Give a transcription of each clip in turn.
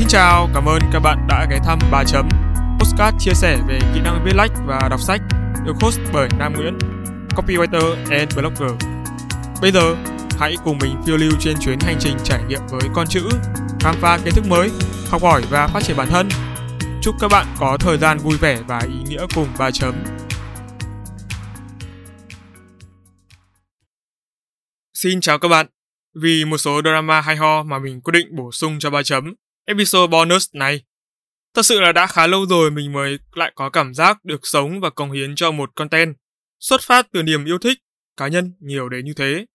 Xin chào, cảm ơn các bạn đã ghé thăm Bà Chấm Postcard chia sẻ về kỹ năng viết lách và đọc sách được host bởi Nam Nguyễn, copywriter and blogger. Bây giờ, hãy cùng mình phiêu lưu trên chuyến hành trình trải nghiệm với con chữ, khám phá kiến thức mới, học hỏi và phát triển bản thân. Chúc các bạn có thời gian vui vẻ và ý nghĩa cùng Bà Chấm. Xin chào các bạn. Vì một số drama hay ho mà mình quyết định bổ sung cho 3 chấm episode bonus này. Thật sự là đã khá lâu rồi mình mới lại có cảm giác được sống và cống hiến cho một content xuất phát từ niềm yêu thích cá nhân nhiều đến như thế.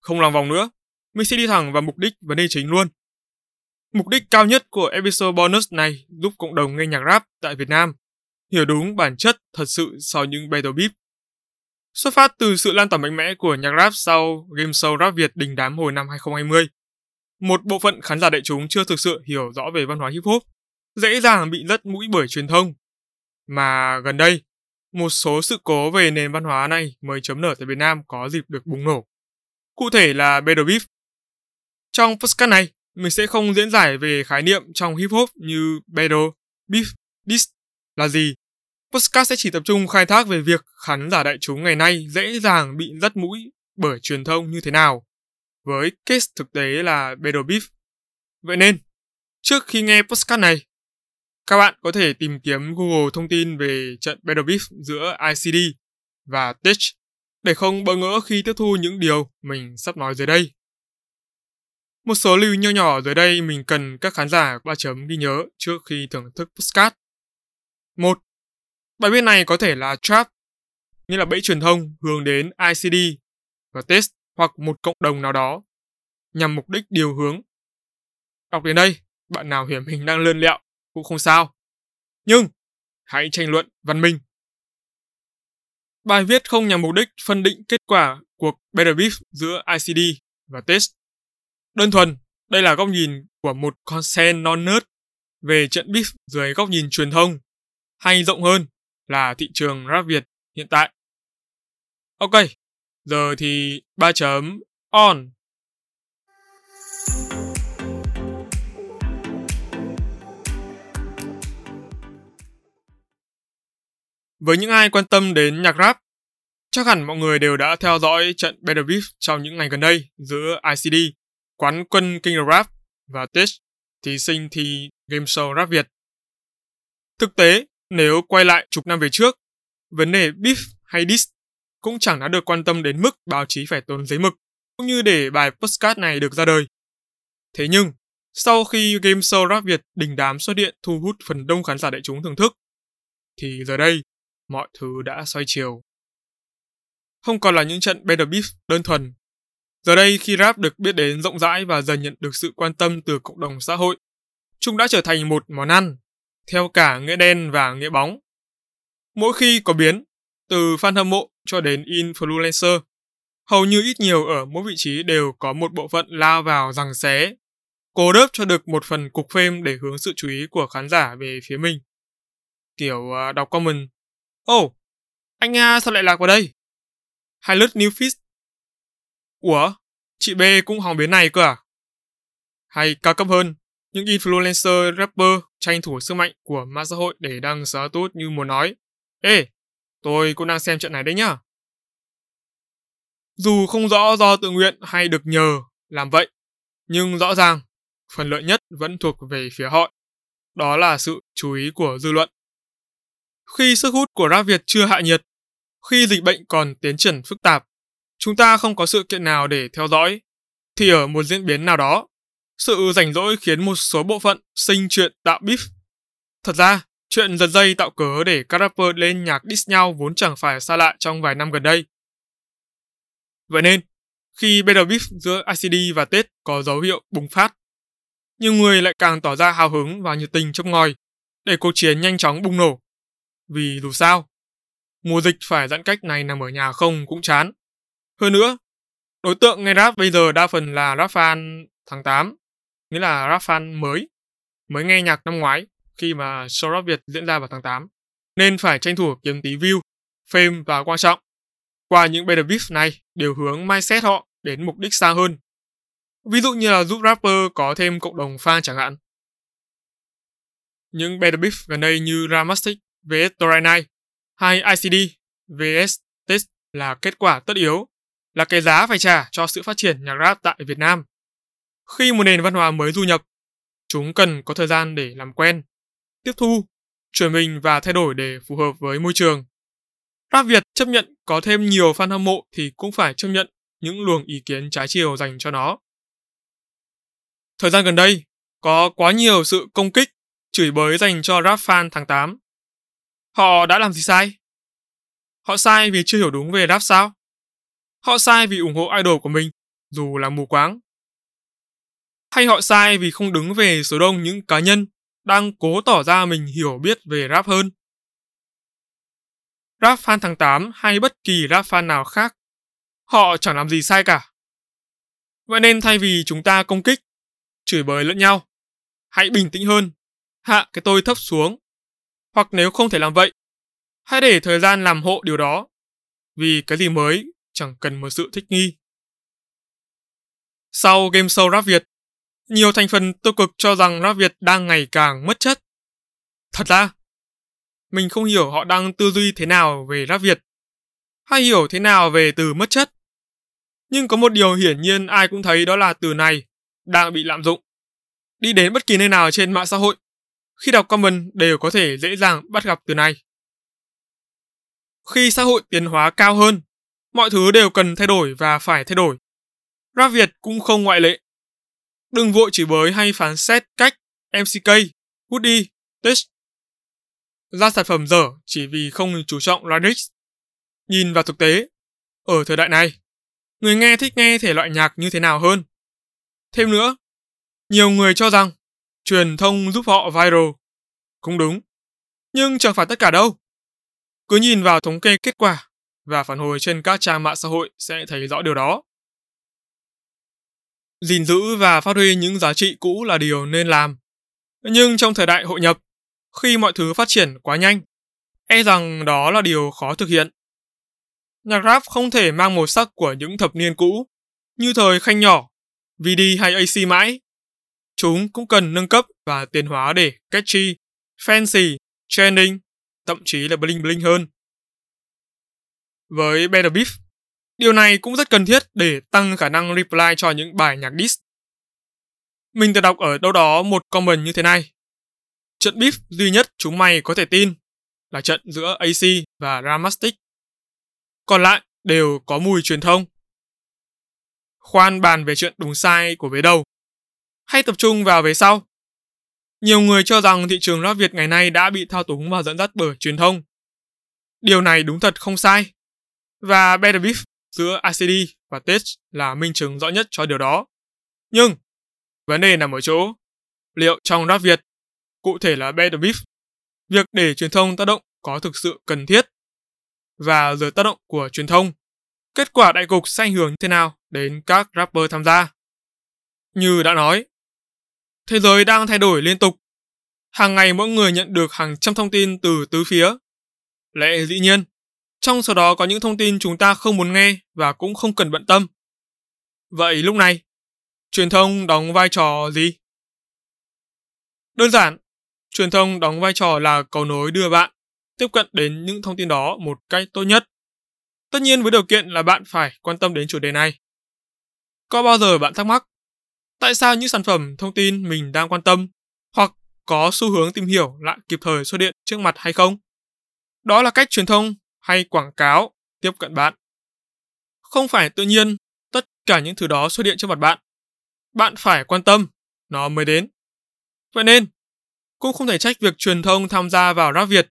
Không lòng vòng nữa, mình sẽ đi thẳng vào mục đích vấn đề chính luôn. Mục đích cao nhất của episode bonus này giúp cộng đồng nghe nhạc rap tại Việt Nam hiểu đúng bản chất thật sự sau những battle beef Xuất phát từ sự lan tỏa mạnh mẽ của nhạc rap sau game show rap Việt đình đám hồi năm 2020, một bộ phận khán giả đại chúng chưa thực sự hiểu rõ về văn hóa hip hop, dễ dàng bị lất mũi bởi truyền thông. Mà gần đây, một số sự cố về nền văn hóa này mới chấm nở tại Việt Nam có dịp được bùng nổ. Cụ thể là Battle Beef. Trong podcast này, mình sẽ không diễn giải về khái niệm trong hip hop như battle, beef, diss là gì Podcast sẽ chỉ tập trung khai thác về việc khán giả đại chúng ngày nay dễ dàng bị dắt mũi bởi truyền thông như thế nào, với case thực tế là Battle Beef. Vậy nên, trước khi nghe podcast này, các bạn có thể tìm kiếm Google thông tin về trận Battle Beef giữa ICD và Tech để không bỡ ngỡ khi tiếp thu những điều mình sắp nói dưới đây. Một số lưu nho nhỏ dưới đây mình cần các khán giả ba chấm ghi nhớ trước khi thưởng thức podcast. một Bài viết này có thể là trap, như là bẫy truyền thông hướng đến ICD và test hoặc một cộng đồng nào đó nhằm mục đích điều hướng. Đọc đến đây, bạn nào hiểu mình đang lươn lẹo cũng không sao. Nhưng hãy tranh luận văn minh. Bài viết không nhằm mục đích phân định kết quả cuộc Better Beef giữa ICD và test. Đơn thuần, đây là góc nhìn của một con sen non nớt về trận beef dưới góc nhìn truyền thông, hay rộng hơn là thị trường rap Việt hiện tại. Ok, giờ thì ba chấm on. Với những ai quan tâm đến nhạc rap, chắc hẳn mọi người đều đã theo dõi trận Battle Beef trong những ngày gần đây giữa ICD, quán quân King of Rap và Tech, thí sinh thi game show rap Việt. Thực tế, nếu quay lại chục năm về trước, vấn đề beef hay diss cũng chẳng đã được quan tâm đến mức báo chí phải tốn giấy mực, cũng như để bài postcard này được ra đời. Thế nhưng, sau khi game show rap Việt đình đám xuất hiện thu hút phần đông khán giả đại chúng thưởng thức, thì giờ đây, mọi thứ đã xoay chiều. Không còn là những trận battle beef đơn thuần. Giờ đây khi rap được biết đến rộng rãi và dần nhận được sự quan tâm từ cộng đồng xã hội, chúng đã trở thành một món ăn theo cả nghĩa đen và nghĩa bóng. Mỗi khi có biến, từ fan hâm mộ cho đến influencer, hầu như ít nhiều ở mỗi vị trí đều có một bộ phận lao vào rằng xé, cố đớp cho được một phần cục phim để hướng sự chú ý của khán giả về phía mình. Kiểu uh, đọc comment, Oh, anh A sao lại lạc vào đây? Hay lướt new feed? Ủa, chị B cũng hòng biến này cơ à? Hay cao cấp hơn, những influencer rapper tranh thủ sức mạnh của mạng xã hội để đăng status như muốn nói Ê, tôi cũng đang xem trận này đấy nhá. Dù không rõ do tự nguyện hay được nhờ làm vậy, nhưng rõ ràng phần lợi nhất vẫn thuộc về phía họ. Đó là sự chú ý của dư luận. Khi sức hút của rap Việt chưa hạ nhiệt, khi dịch bệnh còn tiến triển phức tạp, chúng ta không có sự kiện nào để theo dõi, thì ở một diễn biến nào đó, sự rảnh rỗi khiến một số bộ phận sinh chuyện tạo beef. Thật ra, chuyện giật dây tạo cớ để các rapper lên nhạc diss nhau vốn chẳng phải xa lạ trong vài năm gần đây. Vậy nên, khi battle beef giữa ICD và Tết có dấu hiệu bùng phát, nhiều người lại càng tỏ ra hào hứng và nhiệt tình trong ngòi để cuộc chiến nhanh chóng bùng nổ. Vì dù sao, mùa dịch phải giãn cách này nằm ở nhà không cũng chán. Hơn nữa, đối tượng nghe rap bây giờ đa phần là rap fan tháng 8 nghĩa là rap fan mới, mới nghe nhạc năm ngoái khi mà show rap Việt diễn ra vào tháng 8. Nên phải tranh thủ kiếm tí view, fame và quan trọng. Qua những battle beef này đều hướng mindset họ đến mục đích xa hơn. Ví dụ như là giúp rapper có thêm cộng đồng fan chẳng hạn. những beta beef gần đây như Ramastic vs Torinai hay ICD vs Test là kết quả tất yếu, là cái giá phải trả cho sự phát triển nhạc rap tại Việt Nam. Khi một nền văn hóa mới du nhập, chúng cần có thời gian để làm quen, tiếp thu, chuyển mình và thay đổi để phù hợp với môi trường. Rap Việt chấp nhận có thêm nhiều fan hâm mộ thì cũng phải chấp nhận những luồng ý kiến trái chiều dành cho nó. Thời gian gần đây, có quá nhiều sự công kích, chửi bới dành cho rap fan tháng 8. Họ đã làm gì sai? Họ sai vì chưa hiểu đúng về rap sao? Họ sai vì ủng hộ idol của mình, dù là mù quáng. Hay họ sai vì không đứng về số đông những cá nhân đang cố tỏ ra mình hiểu biết về rap hơn? Rap fan tháng 8 hay bất kỳ rap fan nào khác, họ chẳng làm gì sai cả. Vậy nên thay vì chúng ta công kích, chửi bới lẫn nhau, hãy bình tĩnh hơn, hạ cái tôi thấp xuống. Hoặc nếu không thể làm vậy, hãy để thời gian làm hộ điều đó. Vì cái gì mới chẳng cần một sự thích nghi. Sau game show rap Việt, nhiều thành phần tiêu cực cho rằng rap Việt đang ngày càng mất chất. Thật ra, mình không hiểu họ đang tư duy thế nào về rap Việt, hay hiểu thế nào về từ mất chất. Nhưng có một điều hiển nhiên ai cũng thấy đó là từ này đang bị lạm dụng. Đi đến bất kỳ nơi nào trên mạng xã hội, khi đọc comment đều có thể dễ dàng bắt gặp từ này. Khi xã hội tiến hóa cao hơn, mọi thứ đều cần thay đổi và phải thay đổi. Rap Việt cũng không ngoại lệ. Đừng vội chỉ bới hay phán xét cách MCK, Woody, Tish ra sản phẩm dở chỉ vì không chú trọng lyrics. Nhìn vào thực tế, ở thời đại này, người nghe thích nghe thể loại nhạc như thế nào hơn. Thêm nữa, nhiều người cho rằng truyền thông giúp họ viral. Cũng đúng, nhưng chẳng phải tất cả đâu. Cứ nhìn vào thống kê kết quả và phản hồi trên các trang mạng xã hội sẽ thấy rõ điều đó gìn giữ và phát huy những giá trị cũ là điều nên làm. Nhưng trong thời đại hội nhập, khi mọi thứ phát triển quá nhanh, e rằng đó là điều khó thực hiện. Nhạc rap không thể mang màu sắc của những thập niên cũ, như thời khanh nhỏ, VD hay AC mãi. Chúng cũng cần nâng cấp và tiến hóa để catchy, fancy, trending, thậm chí là bling bling hơn. Với Better Beef, điều này cũng rất cần thiết để tăng khả năng reply cho những bài nhạc diss. Mình từng đọc ở đâu đó một comment như thế này. Trận beef duy nhất chúng mày có thể tin là trận giữa AC và Ramastic. Còn lại đều có mùi truyền thông. Khoan bàn về chuyện đúng sai của vế đầu. Hay tập trung vào vế sau. Nhiều người cho rằng thị trường rap Việt ngày nay đã bị thao túng và dẫn dắt bởi truyền thông. Điều này đúng thật không sai. Và Better Beef giữa ICD và TEST là minh chứng rõ nhất cho điều đó. Nhưng, vấn đề nằm ở chỗ, liệu trong rap Việt, cụ thể là Bad Beef, việc để truyền thông tác động có thực sự cần thiết? Và dưới tác động của truyền thông, kết quả đại cục sẽ ảnh hưởng thế nào đến các rapper tham gia? Như đã nói, thế giới đang thay đổi liên tục. Hàng ngày mỗi người nhận được hàng trăm thông tin từ tứ phía. Lẽ dĩ nhiên, trong số đó có những thông tin chúng ta không muốn nghe và cũng không cần bận tâm. Vậy lúc này, truyền thông đóng vai trò gì? Đơn giản, truyền thông đóng vai trò là cầu nối đưa bạn tiếp cận đến những thông tin đó một cách tốt nhất. Tất nhiên với điều kiện là bạn phải quan tâm đến chủ đề này. Có bao giờ bạn thắc mắc tại sao những sản phẩm thông tin mình đang quan tâm hoặc có xu hướng tìm hiểu lại kịp thời xuất hiện trước mặt hay không? Đó là cách truyền thông hay quảng cáo tiếp cận bạn. Không phải tự nhiên tất cả những thứ đó xuất hiện trước mặt bạn. Bạn phải quan tâm, nó mới đến. Vậy nên, cũng không thể trách việc truyền thông tham gia vào rap Việt.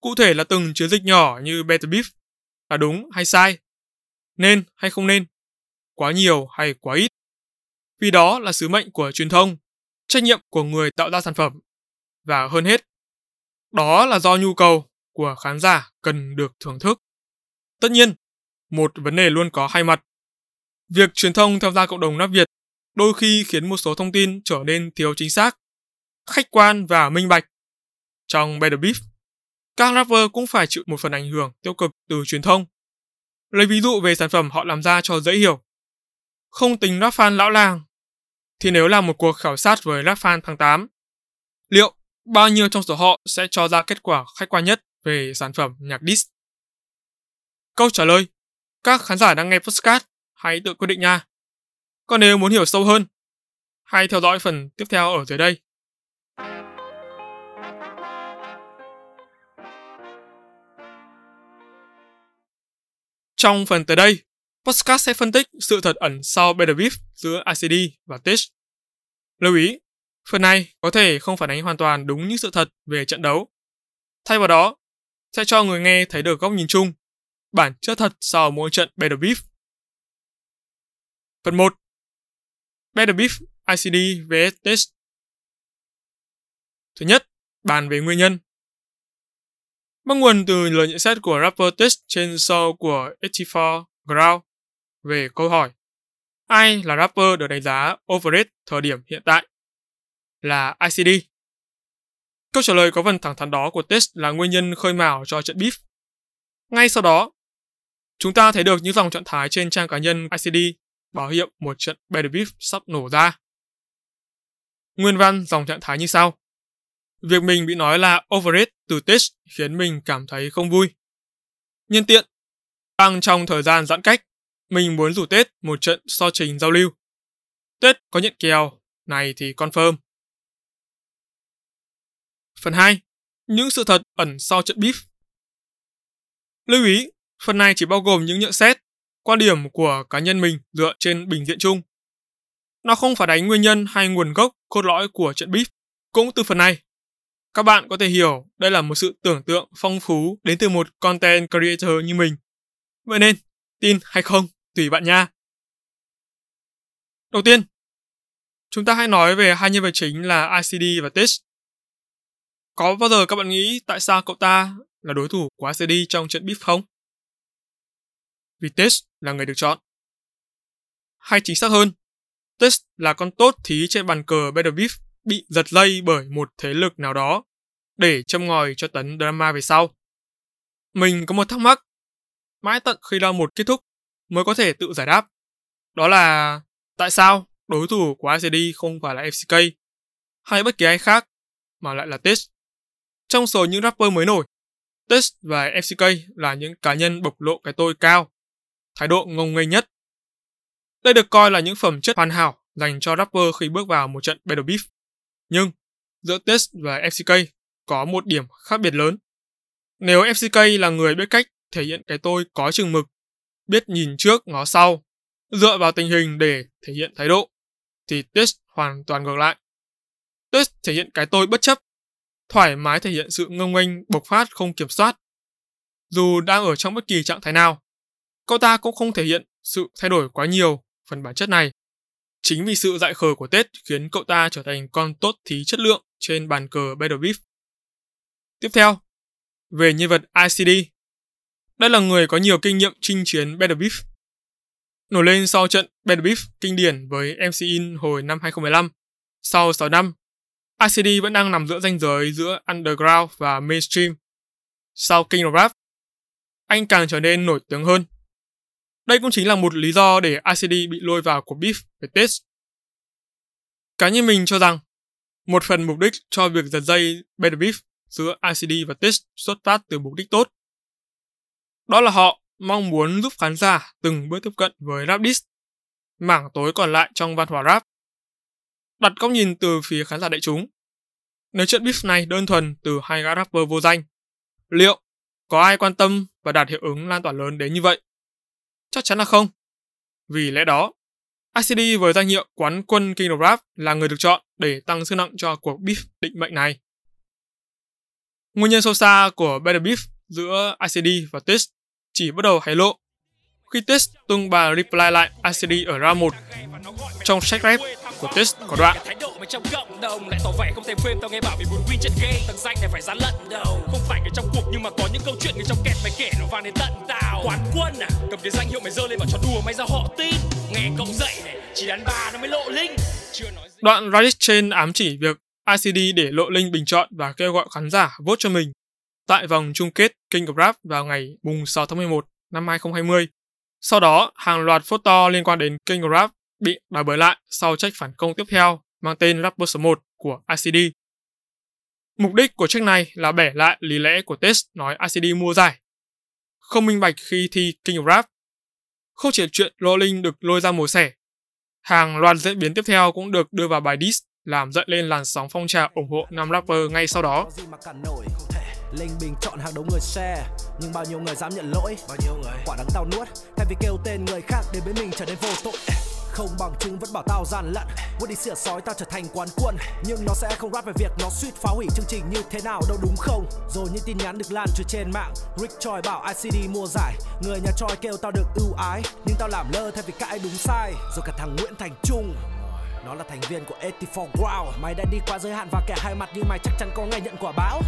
Cụ thể là từng chiến dịch nhỏ như Better Beef là đúng hay sai, nên hay không nên, quá nhiều hay quá ít. Vì đó là sứ mệnh của truyền thông, trách nhiệm của người tạo ra sản phẩm. Và hơn hết, đó là do nhu cầu của khán giả cần được thưởng thức. Tất nhiên, một vấn đề luôn có hai mặt. Việc truyền thông tham gia cộng đồng Nắp Việt đôi khi khiến một số thông tin trở nên thiếu chính xác, khách quan và minh bạch. Trong Better Beef, các rapper cũng phải chịu một phần ảnh hưởng tiêu cực từ truyền thông. Lấy ví dụ về sản phẩm họ làm ra cho dễ hiểu. Không tính rap fan lão làng, thì nếu làm một cuộc khảo sát với rap fan tháng 8, liệu bao nhiêu trong số họ sẽ cho ra kết quả khách quan nhất về sản phẩm nhạc diss? Câu trả lời, các khán giả đang nghe podcast hãy tự quyết định nha. Còn nếu muốn hiểu sâu hơn, hãy theo dõi phần tiếp theo ở dưới đây. Trong phần tới đây, podcast sẽ phân tích sự thật ẩn sau Better Beef giữa ICD và Tish. Lưu ý, phần này có thể không phản ánh hoàn toàn đúng những sự thật về trận đấu. Thay vào đó, sẽ cho người nghe thấy được góc nhìn chung, bản chất thật sau mỗi trận Better Beef. Phần 1 Better Beef ICD vs Test Thứ nhất, bàn về nguyên nhân. Bắt nguồn từ lời nhận xét của rapper Test trên show của 84 Ground về câu hỏi Ai là rapper được đánh giá overrated thời điểm hiện tại? Là ICD. Câu trả lời có phần thẳng thắn đó của Test là nguyên nhân khơi mào cho trận beef. Ngay sau đó, chúng ta thấy được những dòng trạng thái trên trang cá nhân ICD báo hiệu một trận Better Beef sắp nổ ra. Nguyên văn dòng trạng thái như sau. Việc mình bị nói là overrated từ Test khiến mình cảm thấy không vui. Nhân tiện, đang trong thời gian giãn cách, mình muốn rủ Tết một trận so trình giao lưu. Tết có nhận kèo, này thì confirm. Phần 2. Những sự thật ẩn sau trận beef. Lưu ý, phần này chỉ bao gồm những nhận xét, quan điểm của cá nhân mình dựa trên bình diện chung. Nó không phải đánh nguyên nhân hay nguồn gốc cốt lõi của trận beef. Cũng từ phần này, các bạn có thể hiểu đây là một sự tưởng tượng phong phú đến từ một content creator như mình. Vậy nên, tin hay không, tùy bạn nha. Đầu tiên, chúng ta hãy nói về hai nhân vật chính là ICD và Tish. Có bao giờ các bạn nghĩ tại sao cậu ta là đối thủ của ACD trong trận BIF không? Vì Tess là người được chọn. Hay chính xác hơn, Tess là con tốt thí trên bàn cờ Battle BIF bị giật dây bởi một thế lực nào đó để châm ngòi cho tấn drama về sau. Mình có một thắc mắc, mãi tận khi round một kết thúc mới có thể tự giải đáp. Đó là tại sao đối thủ của ICD không phải là FCK hay bất kỳ ai khác mà lại là Test. Trong số những rapper mới nổi, Test và FCK là những cá nhân bộc lộ cái tôi cao, thái độ ngông nghênh nhất. Đây được coi là những phẩm chất hoàn hảo dành cho rapper khi bước vào một trận battle beef. Nhưng giữa Test và FCK có một điểm khác biệt lớn. Nếu FCK là người biết cách thể hiện cái tôi có chừng mực biết nhìn trước ngó sau, dựa vào tình hình để thể hiện thái độ, thì Test hoàn toàn ngược lại. Test thể hiện cái tôi bất chấp, thoải mái thể hiện sự ngông nghênh bộc phát không kiểm soát. Dù đang ở trong bất kỳ trạng thái nào, cậu ta cũng không thể hiện sự thay đổi quá nhiều phần bản chất này. Chính vì sự dại khờ của Tết khiến cậu ta trở thành con tốt thí chất lượng trên bàn cờ Battle Beef. Tiếp theo, về nhân vật ICD đây là người có nhiều kinh nghiệm chinh chiến Battle Beef. Nổi lên sau trận Battle Beef kinh điển với MC In hồi năm 2015. Sau 6 năm, ICD vẫn đang nằm giữa ranh giới giữa underground và mainstream. Sau King of Rap, anh càng trở nên nổi tiếng hơn. Đây cũng chính là một lý do để ICD bị lôi vào cuộc beef với Test. Cá nhân mình cho rằng, một phần mục đích cho việc giật dây Battle Beef giữa ICD và Test xuất phát từ mục đích tốt. Đó là họ mong muốn giúp khán giả từng bước tiếp cận với rap diss, mảng tối còn lại trong văn hóa rap. Đặt góc nhìn từ phía khán giả đại chúng. Nếu trận beef này đơn thuần từ hai gã rapper vô danh, liệu có ai quan tâm và đạt hiệu ứng lan tỏa lớn đến như vậy? Chắc chắn là không. Vì lẽ đó, ICD với danh hiệu quán quân King of Rap là người được chọn để tăng sức nặng cho cuộc beef định mệnh này. Nguyên nhân sâu xa của Battle Beef giữa ICD và Test chỉ bắt đầu hé lộ. Khi Test tung bài reply lại ICD ở round 1, trong sách rap của Test có đoạn. Trong cộng đồng lại tỏ vẻ không thèm quên tao nghe bảo vì muốn win trận game tầng danh này phải dán lận đầu. Không phải người trong cuộc nhưng mà có những câu chuyện người trong kẹt phải kể nó vang đến tận tao. Quán quân à cầm cái danh hiệu mày dơ lên bảo cho đùa mày ra họ tin. Nghe cậu dậy này chỉ đàn bà nó mới lộ linh chưa nói gì. đoạn Reddit trên ám chỉ việc ICD để lộ link bình chọn và kêu gọi khán giả vote cho mình. Tại vòng chung kết King of Rap vào ngày 6 tháng 11 năm 2020. Sau đó, hàng loạt phốt to liên quan đến King Grab bị đào bới lại sau trách phản công tiếp theo mang tên Rapper số 1 của ICD. Mục đích của check này là bẻ lại lý lẽ của test nói ICD mua giải. Không minh bạch khi thi King of Rap. Không chỉ chuyện Rolling được lôi ra mùa xẻ. Hàng loạt diễn biến tiếp theo cũng được đưa vào bài diss làm dậy lên làn sóng phong trào ủng hộ nam rapper ngay sau đó. Linh Bình chọn hàng đầu người share. Nhưng bao nhiêu người dám nhận lỗi? Bao nhiêu người? Quả đắng tao nuốt Thay vì kêu tên người khác để với mình trở nên vô tội. Không bằng chứng vẫn bảo tao gian lận. Muốn đi xỉa sói tao trở thành quán quân. Nhưng nó sẽ không rap về việc nó suýt phá hủy chương trình như thế nào đâu đúng không? Rồi những tin nhắn được lan truyền trên mạng. Rick Choi bảo ICD mua giải. Người nhà Choi kêu tao được ưu ái. Nhưng tao làm lơ thay vì cãi đúng sai. Rồi cả thằng Nguyễn Thành Trung. Nó là thành viên của 84 Ground. Mày đã đi qua giới hạn và kẻ hai mặt như mày chắc chắn có ngày nhận quả báo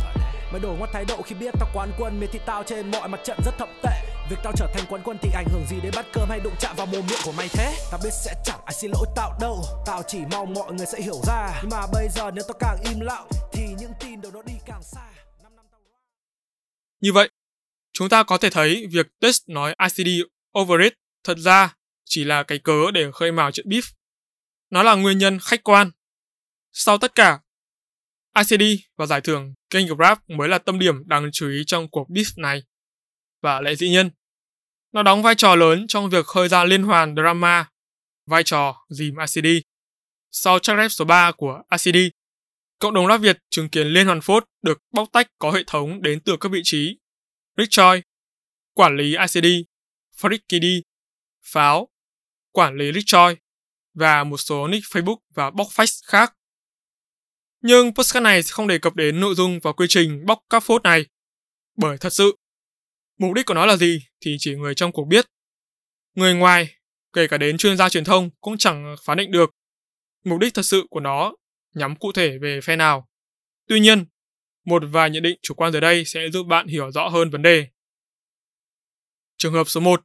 mới đổi ngoắt thái độ khi biết tao quán quân Miệt thị tao trên mọi mặt trận rất thậm tệ. Việc tao trở thành quán quân thì ảnh hưởng gì đến bát cơm hay đụng chạm vào mồm miệng của mày thế? Tao biết sẽ chẳng ai xin lỗi tao đâu. Tao chỉ mong mọi người sẽ hiểu ra. Nhưng mà bây giờ nếu tao càng im lặng Thì những tin đầu nó đi càng xa. Như vậy, chúng ta có thể thấy việc test nói ICD overrated thật ra chỉ là cái cớ để khơi mào chuyện beef. Nó là nguyên nhân khách quan. Sau tất cả, ICD và giải thưởng kênh Grab mới là tâm điểm đáng chú ý trong cuộc beef này. Và lẽ dĩ nhiên, nó đóng vai trò lớn trong việc khơi ra liên hoàn drama, vai trò dìm ICD. Sau track rap số 3 của ICD, cộng đồng rap Việt chứng kiến liên hoàn phốt được bóc tách có hệ thống đến từ các vị trí Rick Choi, quản lý ICD, Freaky D, Pháo, quản lý Rick Choi và một số nick Facebook và bóc khác. Nhưng postcard này không đề cập đến nội dung và quy trình bóc các phốt này. Bởi thật sự, mục đích của nó là gì thì chỉ người trong cuộc biết. Người ngoài, kể cả đến chuyên gia truyền thông cũng chẳng phán định được. Mục đích thật sự của nó nhắm cụ thể về phe nào. Tuy nhiên, một vài nhận định chủ quan dưới đây sẽ giúp bạn hiểu rõ hơn vấn đề. Trường hợp số 1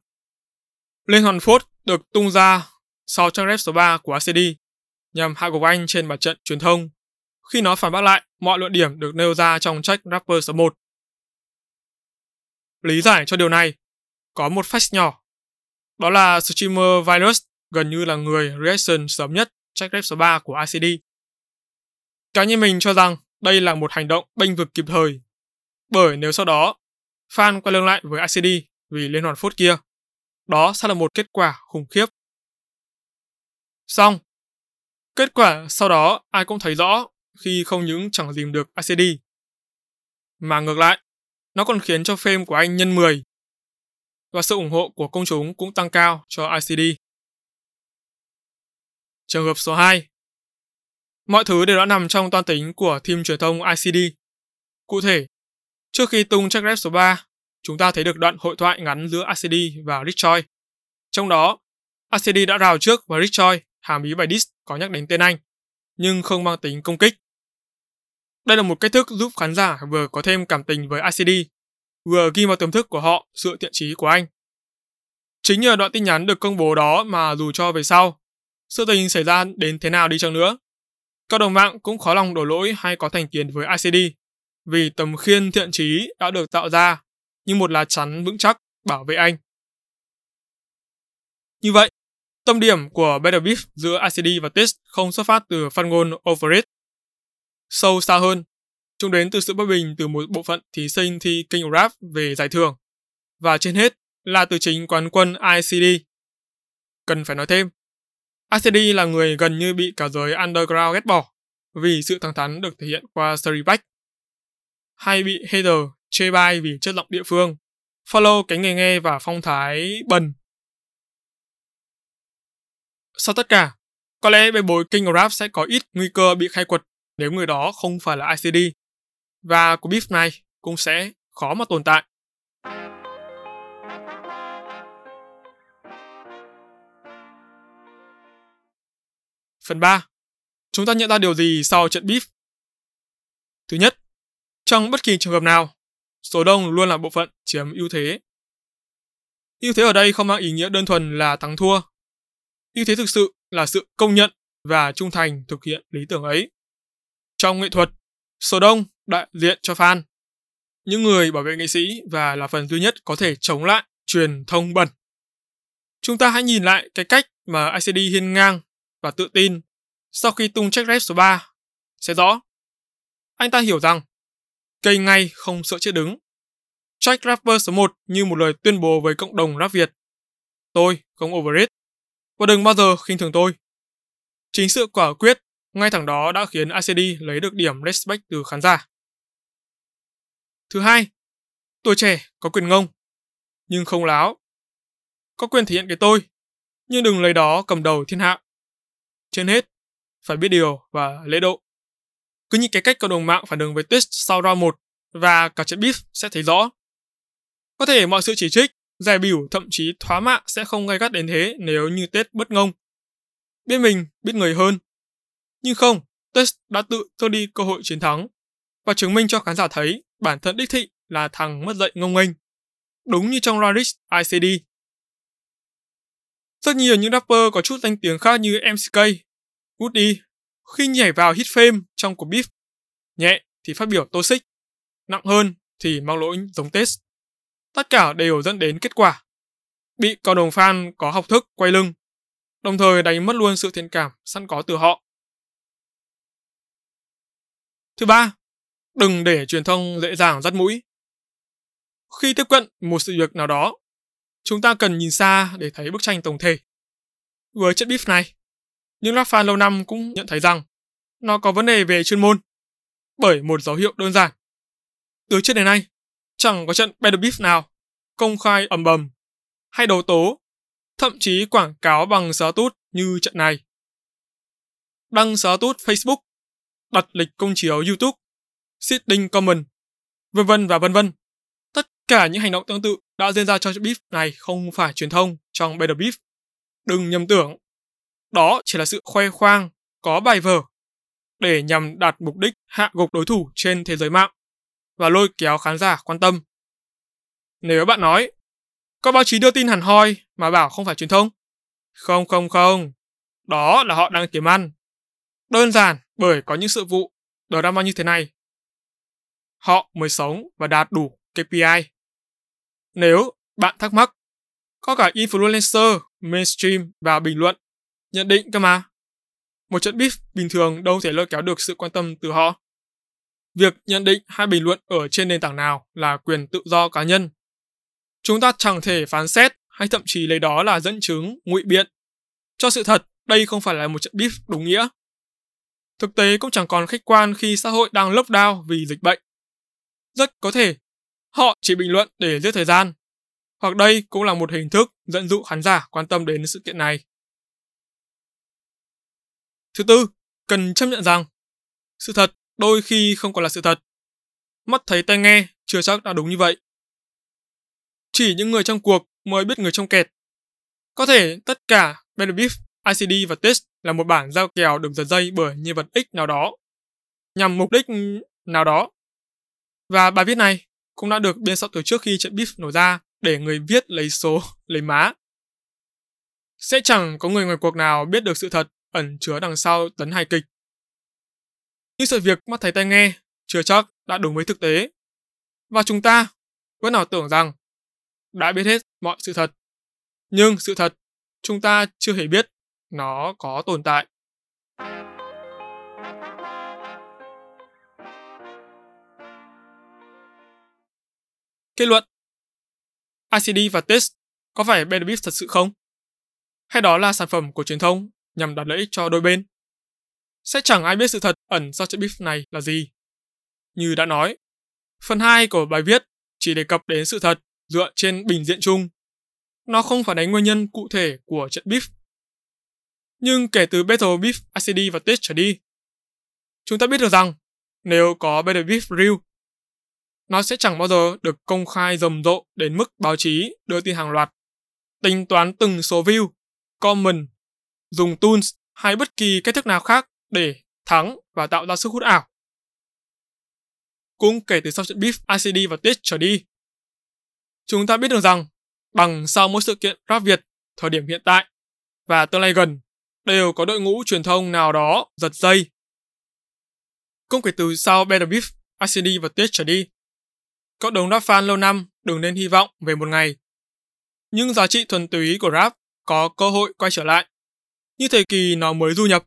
liên hoàn phốt được tung ra sau trang rep số 3 của ACD nhằm hạ gục anh trên mặt trận truyền thông khi nó phản bác lại mọi luận điểm được nêu ra trong trách rapper số 1. Lý giải cho điều này có một fact nhỏ. Đó là streamer Virus gần như là người reaction sớm nhất trách rap số 3 của ICD. Cá nhân mình cho rằng đây là một hành động bênh vực kịp thời. Bởi nếu sau đó, fan quay lưng lại với ICD vì liên hoàn phút kia, đó sẽ là một kết quả khủng khiếp. Xong, kết quả sau đó ai cũng thấy rõ khi không những chẳng tìm được ICD, mà ngược lại, nó còn khiến cho fame của anh nhân 10 và sự ủng hộ của công chúng cũng tăng cao cho ICD. Trường hợp số 2 Mọi thứ đều đã nằm trong toan tính của team truyền thông ICD. Cụ thể, trước khi tung track rap số 3, chúng ta thấy được đoạn hội thoại ngắn giữa ICD và Rich Choi. Trong đó, ICD đã rào trước và Rich Choi hàm ý bài diss có nhắc đến tên anh, nhưng không mang tính công kích. Đây là một cách thức giúp khán giả vừa có thêm cảm tình với ICD, vừa ghi vào tiềm thức của họ sự thiện trí của anh. Chính nhờ đoạn tin nhắn được công bố đó mà dù cho về sau, sự tình xảy ra đến thế nào đi chăng nữa, các đồng mạng cũng khó lòng đổ lỗi hay có thành kiến với ICD vì tầm khiên thiện trí đã được tạo ra như một lá chắn vững chắc bảo vệ anh. Như vậy, tâm điểm của Better Beef giữa ICD và Tis không xuất phát từ phát ngôn overrated Sâu xa hơn, chúng đến từ sự bất bình từ một bộ phận thí sinh thi King of Rap về giải thưởng. Và trên hết là từ chính quán quân ICD. Cần phải nói thêm, ICD là người gần như bị cả giới underground ghét bỏ vì sự thẳng thắn được thể hiện qua story back. Hay bị hater chê bai vì chất giọng địa phương, follow cái nghề nghe và phong thái bần. Sau tất cả, có lẽ bê bối King of Rap sẽ có ít nguy cơ bị khai quật nếu người đó không phải là ICD. Và của beef này cũng sẽ khó mà tồn tại. Phần 3. Chúng ta nhận ra điều gì sau trận beef? Thứ nhất, trong bất kỳ trường hợp nào, số đông luôn là bộ phận chiếm ưu thế. Ưu thế ở đây không mang ý nghĩa đơn thuần là thắng thua. Ưu thế thực sự là sự công nhận và trung thành thực hiện lý tưởng ấy. Trong nghệ thuật, số đông đại diện cho fan. Những người bảo vệ nghệ sĩ và là phần duy nhất có thể chống lại truyền thông bẩn. Chúng ta hãy nhìn lại cái cách mà ICD hiên ngang và tự tin sau khi tung check rep số 3 sẽ rõ. Anh ta hiểu rằng cây ngay không sợ chết đứng. Check Rapper số 1 như một lời tuyên bố với cộng đồng rap Việt. Tôi không overrate. Và đừng bao giờ khinh thường tôi. Chính sự quả quyết ngay thẳng đó đã khiến ICD lấy được điểm respect từ khán giả. Thứ hai, tuổi trẻ có quyền ngông, nhưng không láo. Có quyền thể hiện cái tôi, nhưng đừng lấy đó cầm đầu thiên hạ. Trên hết, phải biết điều và lễ độ. Cứ như cái cách cộng đồng mạng phản ứng với Twitch sau round 1 và cả trận beef sẽ thấy rõ. Có thể mọi sự chỉ trích, giải biểu thậm chí thoá mạ sẽ không gây gắt đến thế nếu như Tết bất ngông. Biết mình, biết người hơn. Nhưng không, Test đã tự cho đi cơ hội chiến thắng và chứng minh cho khán giả thấy bản thân đích thị là thằng mất dạy ngông nghênh. Đúng như trong Radish ICD. Rất nhiều những rapper có chút danh tiếng khác như MCK, Woody khi nhảy vào hit fame trong cuộc beef. Nhẹ thì phát biểu toxic, nặng hơn thì mang lỗi giống test. Tất cả đều dẫn đến kết quả. Bị cộng đồng fan có học thức quay lưng, đồng thời đánh mất luôn sự thiện cảm sẵn có từ họ. Thứ ba, đừng để truyền thông dễ dàng dắt mũi. Khi tiếp cận một sự việc nào đó, chúng ta cần nhìn xa để thấy bức tranh tổng thể. Với trận beef này, những rap fan lâu năm cũng nhận thấy rằng nó có vấn đề về chuyên môn. Bởi một dấu hiệu đơn giản. Từ trước đến nay, chẳng có trận battle beef nào công khai ầm ầm hay đấu tố, thậm chí quảng cáo bằng xóa tút như trận này. Đăng xóa tút Facebook, đặt lịch công chiếu YouTube, sitting comment, vân vân và vân vân. Tất cả những hành động tương tự đã diễn ra trong beef này không phải truyền thông trong Better beef. Đừng nhầm tưởng đó chỉ là sự khoe khoang, có bài vở, để nhằm đạt mục đích hạ gục đối thủ trên thế giới mạng và lôi kéo khán giả quan tâm. Nếu bạn nói, có báo chí đưa tin hẳn hoi mà bảo không phải truyền thông? Không không không, đó là họ đang kiếm ăn. Đơn giản bởi có những sự vụ drama như thế này. Họ mới sống và đạt đủ KPI. Nếu bạn thắc mắc, có cả influencer, mainstream và bình luận Nhận định cơ mà. Một trận beef bình thường đâu thể lôi kéo được sự quan tâm từ họ. Việc nhận định hay bình luận ở trên nền tảng nào là quyền tự do cá nhân. Chúng ta chẳng thể phán xét hay thậm chí lấy đó là dẫn chứng, ngụy biện. Cho sự thật, đây không phải là một trận beef đúng nghĩa. Thực tế cũng chẳng còn khách quan khi xã hội đang lockdown vì dịch bệnh. Rất có thể, họ chỉ bình luận để giết thời gian. Hoặc đây cũng là một hình thức dẫn dụ khán giả quan tâm đến sự kiện này. Thứ tư, cần chấp nhận rằng sự thật đôi khi không còn là sự thật. Mắt thấy tai nghe chưa chắc đã đúng như vậy. Chỉ những người trong cuộc mới biết người trong kẹt. Có thể tất cả Benedict, ICD và Test là một bản giao kèo được giật dây bởi nhân vật X nào đó, nhằm mục đích nào đó. Và bài viết này cũng đã được biên soạn từ trước khi trận beef nổ ra để người viết lấy số, lấy má. Sẽ chẳng có người ngoài cuộc nào biết được sự thật ẩn chứa đằng sau tấn hài kịch. Nhưng sự việc mắt thấy tai nghe chưa chắc đã đúng với thực tế. Và chúng ta vẫn nào tưởng rằng đã biết hết mọi sự thật. Nhưng sự thật, chúng ta chưa hề biết nó có tồn tại. Kết luận ICD và test có phải Benefit thật sự không? Hay đó là sản phẩm của truyền thông nhằm đạt lợi ích cho đôi bên. Sẽ chẳng ai biết sự thật ẩn sau trận beef này là gì. Như đã nói, phần 2 của bài viết chỉ đề cập đến sự thật dựa trên bình diện chung. Nó không phản ánh nguyên nhân cụ thể của trận beef. Nhưng kể từ Battle Beef ICD và Test trở đi, chúng ta biết được rằng nếu có Battle Beef Real, nó sẽ chẳng bao giờ được công khai rầm rộ đến mức báo chí đưa tin hàng loạt. Tính toán từng số view, comment dùng tools hay bất kỳ cách thức nào khác để thắng và tạo ra sức hút ảo. Cũng kể từ sau trận beef ICD và Twitch trở đi, chúng ta biết được rằng bằng sau mỗi sự kiện rap Việt thời điểm hiện tại và tương lai gần đều có đội ngũ truyền thông nào đó giật dây. Cũng kể từ sau Better Beef, ICD và Tết trở đi, cộng đồng rap fan lâu năm đừng nên hy vọng về một ngày. Nhưng giá trị thuần túy của rap có cơ hội quay trở lại như thời kỳ nó mới du nhập.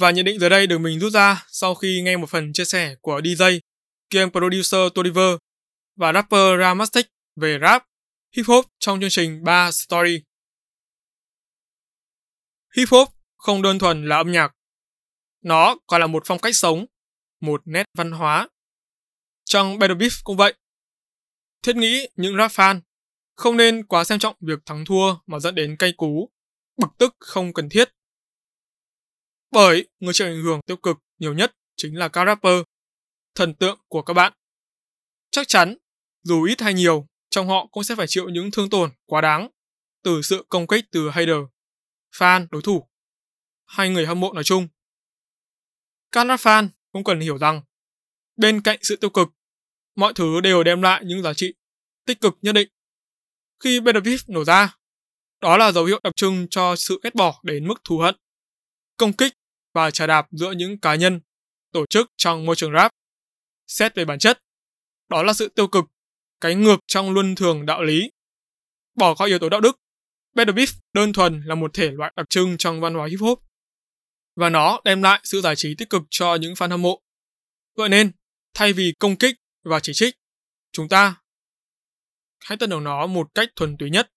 Và nhận định dưới đây được mình rút ra sau khi nghe một phần chia sẻ của DJ, game producer Toliver và rapper Ramastic về rap, hip hop trong chương trình 3 Story. Hip hop không đơn thuần là âm nhạc. Nó còn là một phong cách sống, một nét văn hóa. Trong Battle Beef cũng vậy. Thiết nghĩ những rap fan không nên quá xem trọng việc thắng thua mà dẫn đến cay cú, bực tức không cần thiết. Bởi người chịu ảnh hưởng tiêu cực nhiều nhất chính là các rapper, thần tượng của các bạn. Chắc chắn, dù ít hay nhiều, trong họ cũng sẽ phải chịu những thương tổn quá đáng từ sự công kích từ hater, fan, đối thủ, hay người hâm mộ nói chung. Các fan cũng cần hiểu rằng, bên cạnh sự tiêu cực, mọi thứ đều đem lại những giá trị tích cực nhất định. Khi Better nổ ra, đó là dấu hiệu đặc trưng cho sự ghét bỏ đến mức thù hận, công kích và trả đạp giữa những cá nhân, tổ chức trong môi trường rap. Xét về bản chất, đó là sự tiêu cực, cái ngược trong luân thường đạo lý. Bỏ qua yếu tố đạo đức, Better Beef đơn thuần là một thể loại đặc trưng trong văn hóa hip hop. Và nó đem lại sự giải trí tích cực cho những fan hâm mộ. Vậy nên, thay vì công kích và chỉ trích, chúng ta hãy tận hưởng nó một cách thuần túy nhất.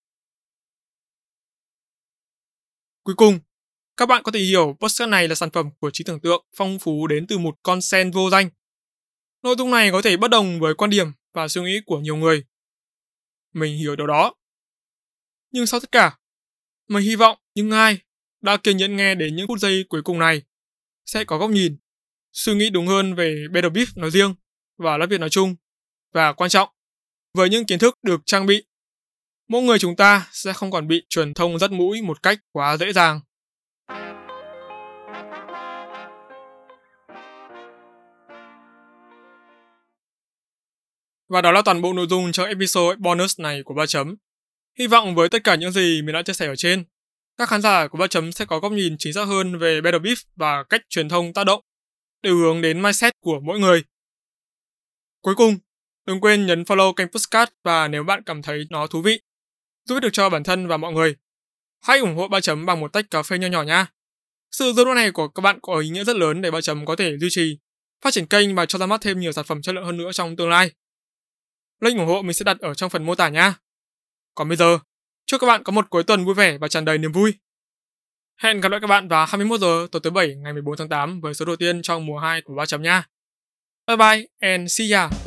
Cuối cùng, các bạn có thể hiểu podcast này là sản phẩm của trí tưởng tượng phong phú đến từ một con sen vô danh. Nội dung này có thể bất đồng với quan điểm và suy nghĩ của nhiều người. Mình hiểu điều đó. Nhưng sau tất cả, mình hy vọng những ai đã kiên nhẫn nghe đến những phút giây cuối cùng này sẽ có góc nhìn, suy nghĩ đúng hơn về Battle Beef nói riêng và Lát Việt nói chung. Và quan trọng, với những kiến thức được trang bị, mỗi người chúng ta sẽ không còn bị truyền thông dắt mũi một cách quá dễ dàng. Và đó là toàn bộ nội dung cho episode bonus này của Ba Chấm. Hy vọng với tất cả những gì mình đã chia sẻ ở trên, các khán giả của Ba Chấm sẽ có góc nhìn chính xác hơn về Battle Beef và cách truyền thông tác động, để hướng đến mindset của mỗi người. Cuối cùng, đừng quên nhấn follow kênh Postcard và nếu bạn cảm thấy nó thú vị, giúp được cho bản thân và mọi người, hãy ủng hộ Ba Chấm bằng một tách cà phê nho nhỏ nha. Sự giúp đỡ này của các bạn có ý nghĩa rất lớn để Ba Chấm có thể duy trì, phát triển kênh và cho ra mắt thêm nhiều sản phẩm chất lượng hơn nữa trong tương lai. Link ủng hộ mình sẽ đặt ở trong phần mô tả nha. Còn bây giờ, chúc các bạn có một cuối tuần vui vẻ và tràn đầy niềm vui. Hẹn gặp lại các bạn vào 21 giờ tối thứ bảy ngày 14 tháng 8 với số đầu tiên trong mùa 2 của Ba chấm nha. Bye bye and see ya.